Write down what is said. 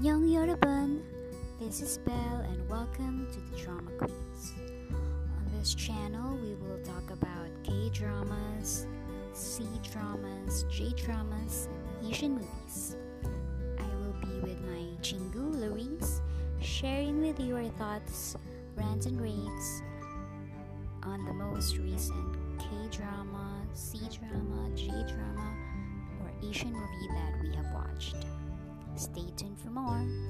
Yorobun. This is Belle, and welcome to the Drama Queens. On this channel, we will talk about K dramas, C dramas, J dramas, Asian movies. I will be with my Chingu Louise, sharing with you our thoughts, rants, and raves on the most recent K drama, C drama, J drama, or Asian movie that we have watched. Stay tuned for more.